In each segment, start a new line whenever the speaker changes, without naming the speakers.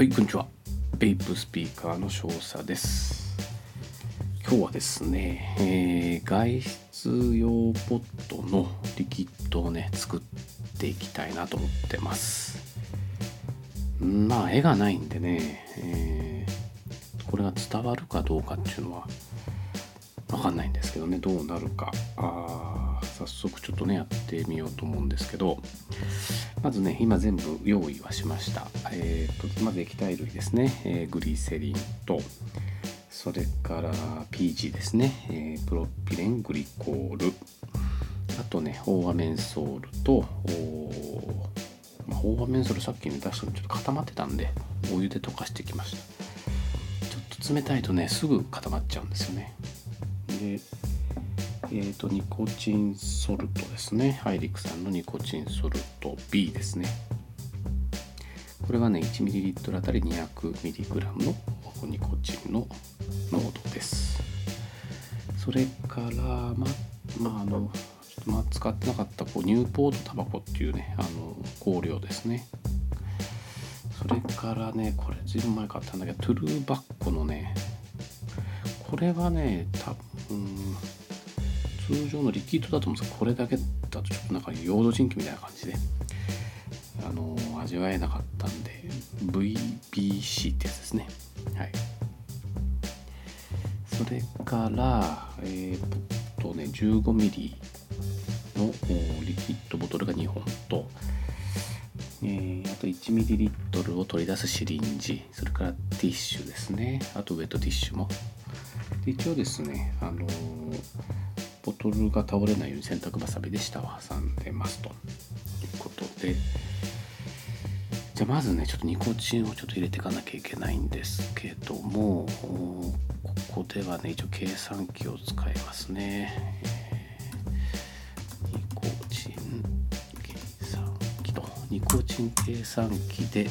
はい、こんにちは。ベイプスピーカーの少佐です。今日はですね、えー外出用ポットのリキッドをね、作っていきたいなと思ってます。まあ、絵がないんでね、えーこれが伝わるかどうかっていうのはわかんないんですけどね、どうなるか。あ早速ちょっとね、やってみようと思うんですけど、まずね、今全部用意はしました。えーと、まず液体類ですね、えーグリセリンと、それから PG ですね、えープロピレングリコール、あとね、オーアメンソールと、おーまあ、オーアメンソールさっきね出したのちょっと固まってたんで、お湯で溶かしてきました。ちょっと冷たいとね、すぐ固まっちゃうんですよね。で、えー、とニコチンソルトですね。ハイリックさんのニコチンソルト B ですね。これはね 1ml あたり 200mg のニコチンの濃度です。それからままああのちょっとまあ使ってなかったこうニューポートタバコっていうねあの香料ですね。それからねこれずいぶん前買ったんだけどトゥルーバッコのねこれはね多分通常のリキッドだと思うんですけどこれだけだとちょっとなんかヨード人気みたいな感じであの味わえなかったんで VBC ってやつですね。はい。それからえー、っとね 15mm のリキッドボトルが2本とえーあと 1ml を取り出すシリンジそれからティッシュですね。あとウェットティッシュも。一応ですねあのーボトルが倒れないように洗濯ばさみで下を挟んでますと。いうことで。じゃあまずねちょっとニコチンをちょっと入れていかなきゃいけないんですけどもここではね一応計算機を使いますね、えーニコチン計算機と。ニコチン計算機で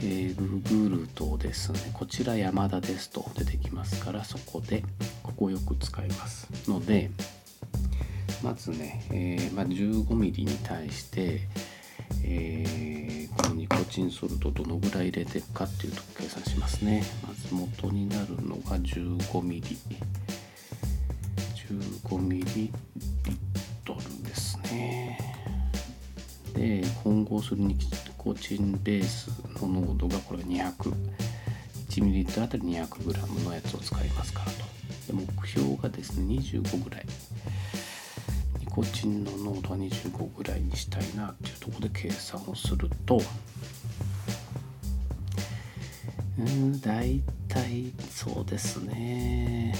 えー、グルとですねこちら山田ですと出てきますからそこでここをよく使いますのでまずね、えーまあ、15mm に対して、えーこのニコチンソルトどのぐらい入れていくかっていうとこ計算しますね。まず元になるのが 15mm 15ml ですね。で混合するニコチンベースの濃度がこれ 2001ml あたり 200g のやつを使いますからと。目標がですね25ぐらい。ニコチンの濃度は25ぐらいにしたいなっていうところで計算をするとうん大体そうですね。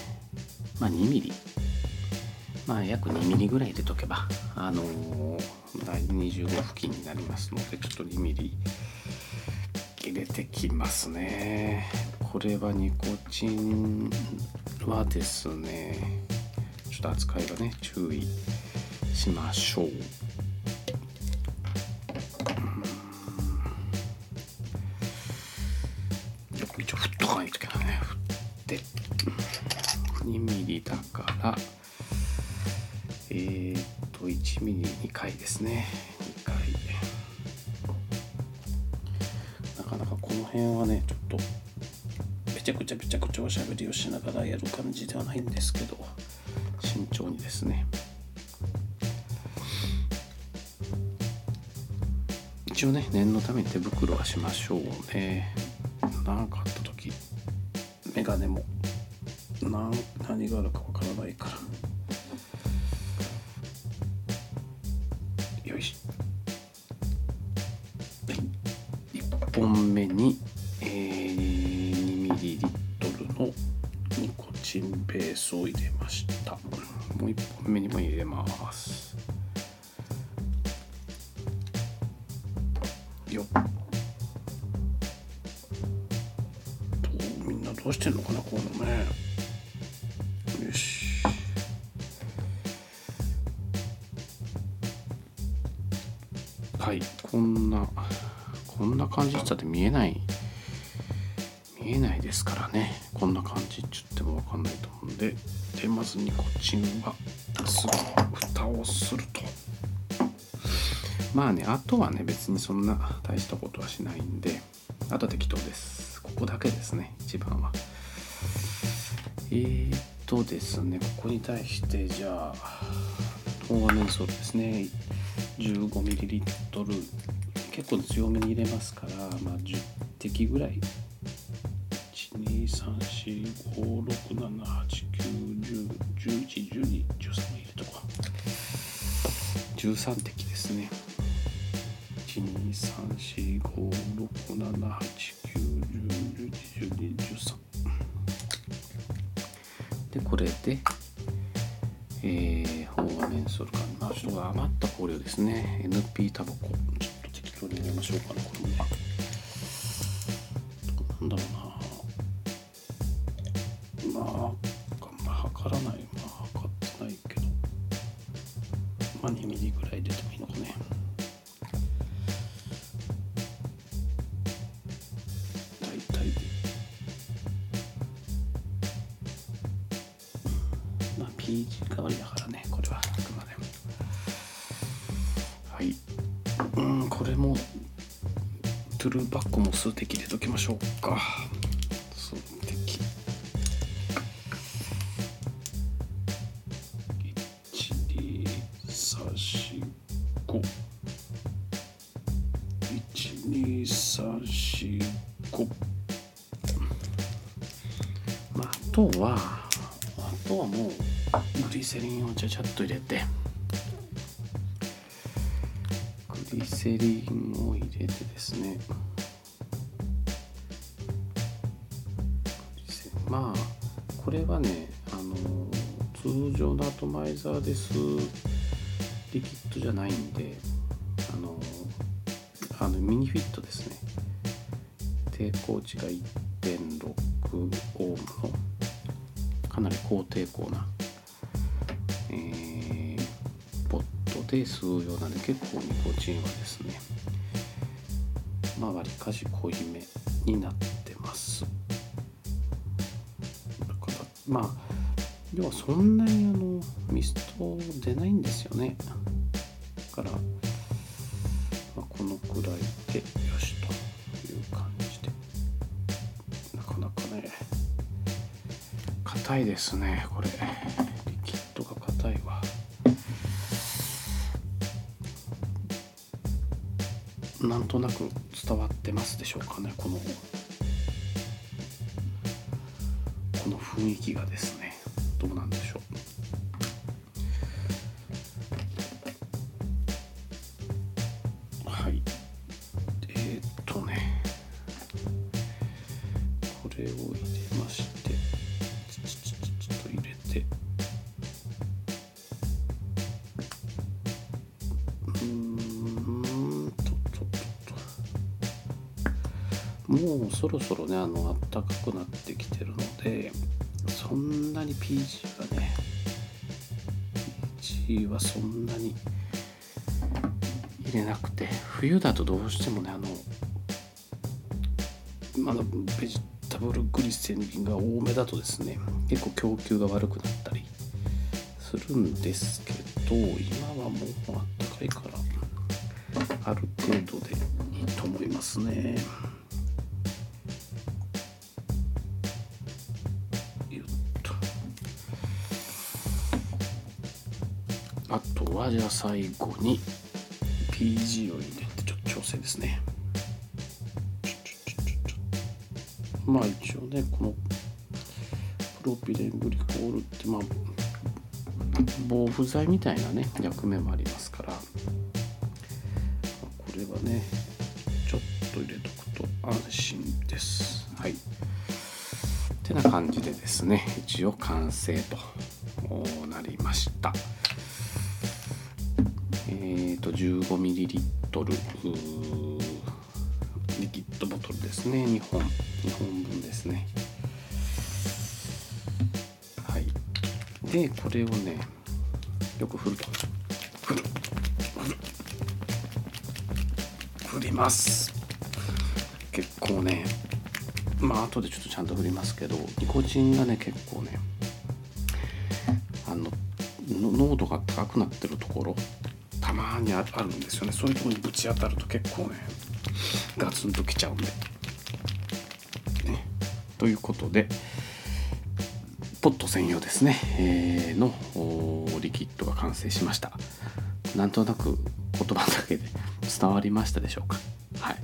まあ 2mm まあ約 2mm ぐらい入れとけばあのー、25付近になりますのでちょっと 2mm 入れてきますね。これはニコチンはですねちょっと扱いがね注意しましょう。一応振っとかないといけないね。振って。2ミリだからえー、っと1ミリ2回ですね。2回。なかなかこの辺はねちょっとちゃくちゃめちゃくちゃおしゃべりをしながらやる感じではないんですけど慎重にですね一応ね念のため手袋はしましょうね何かあった時メガネも何何があるかわからないからよいしょ1本目に、えー、2ml のニコチンベースを入れました。もう1本目にも入れます。よっ。どうみんなどうしてんのかなこういうのね。よし。はいこんなこんな感じって言ったって見えない。見えないですからね。こんな感じって言っても分かんないと思うんででまずニコチンはすぐ蓋をすると。まあねあとはね別にそんな大したことはしないんであと適当です。ここだけですね一番は。えー、っとですねここに対してじゃあ大画面ソールですね 15ml 結構強めに入れますから、まあ、10滴ぐらい12345678910111213入れとこ。13滴ですね。12345678910111213でこれでえー、方画面ソルかまあちょっと余った香料ですね。NP タバコ。ちょっと適当に入れましょうかねこれも。ねなんだろうな。まあまあ測らないまあ測ってないけど。まあ2ミリぐらい入れてもいいのかね。大体。でまあ PG 代わりだからねこれはあくまでも。はい。うんこれもトゥルーバックも数滴入れときましょうか。まああとはあとはもうグリセリンをちゃちゃっと入れて。グリセリンを入れてですね。まあこれはねあの通常のアトマイザーで吸うリキッドじゃないんで。あのミニフィットですね。抵抗値が1.6オームのかなり高抵抗な、えー、ットで吸うようなんで結構ニコチンはですねまあわりかし濃いめになってます。だからまあ要はそんなにあのミスト出ないんですよね。だから、このくらいでよしという感じで。なかなかね硬いですねこれ。リキッドが硬いわ。なんとなく伝わってますでしょうかねこのこの雰囲気がですね。どうなんでもうそろそろねあの暖かくなってきてるのでそんなに PG はね PG はそんなに入れなくて冬だとどうしてもねあのまだベジタブルグリセリンが多めだとですね結構供給が悪くなったりするんですけど今はもうあったかいからある程度でいいと思いますね。はじゃあ最後に PG を入れてちょっと調整ですね。まあ一応ねこのプロピレングリコールってまあ防腐剤みたいなね役目もありますから。これはねちょっと入れとくと安心です。はい。てな感じでですね一応完成となりました。ーと 15ml リキッドボトルですね。2本2本分ですね。はい。でこれをねよく振ると。振る振ります。結構ねまあ後でちょっとちゃんと振りますけどニコチンがね結構ねあの濃度が高くなってるところたまにあるんですよね。そういうとこにぶち当たると結構ねガツンときちゃうんで。ね。ということでポット専用ですね、えー、のリキッドが完成しました。なんとなく言葉だけで伝わりましたでしょうか。はい。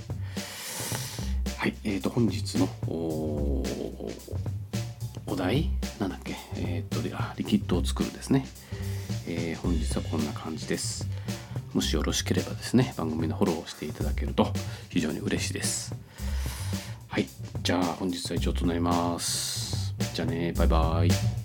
はいえーと本日のお題？なんだっけ？えっ、ー、とリキッドを作るですね、えー、本日はこんな感じです。もしよろしければですね番組のフォローをしていただけると非常に嬉しいです。はいじゃあ本日は以上となります。じゃあねバイバイ。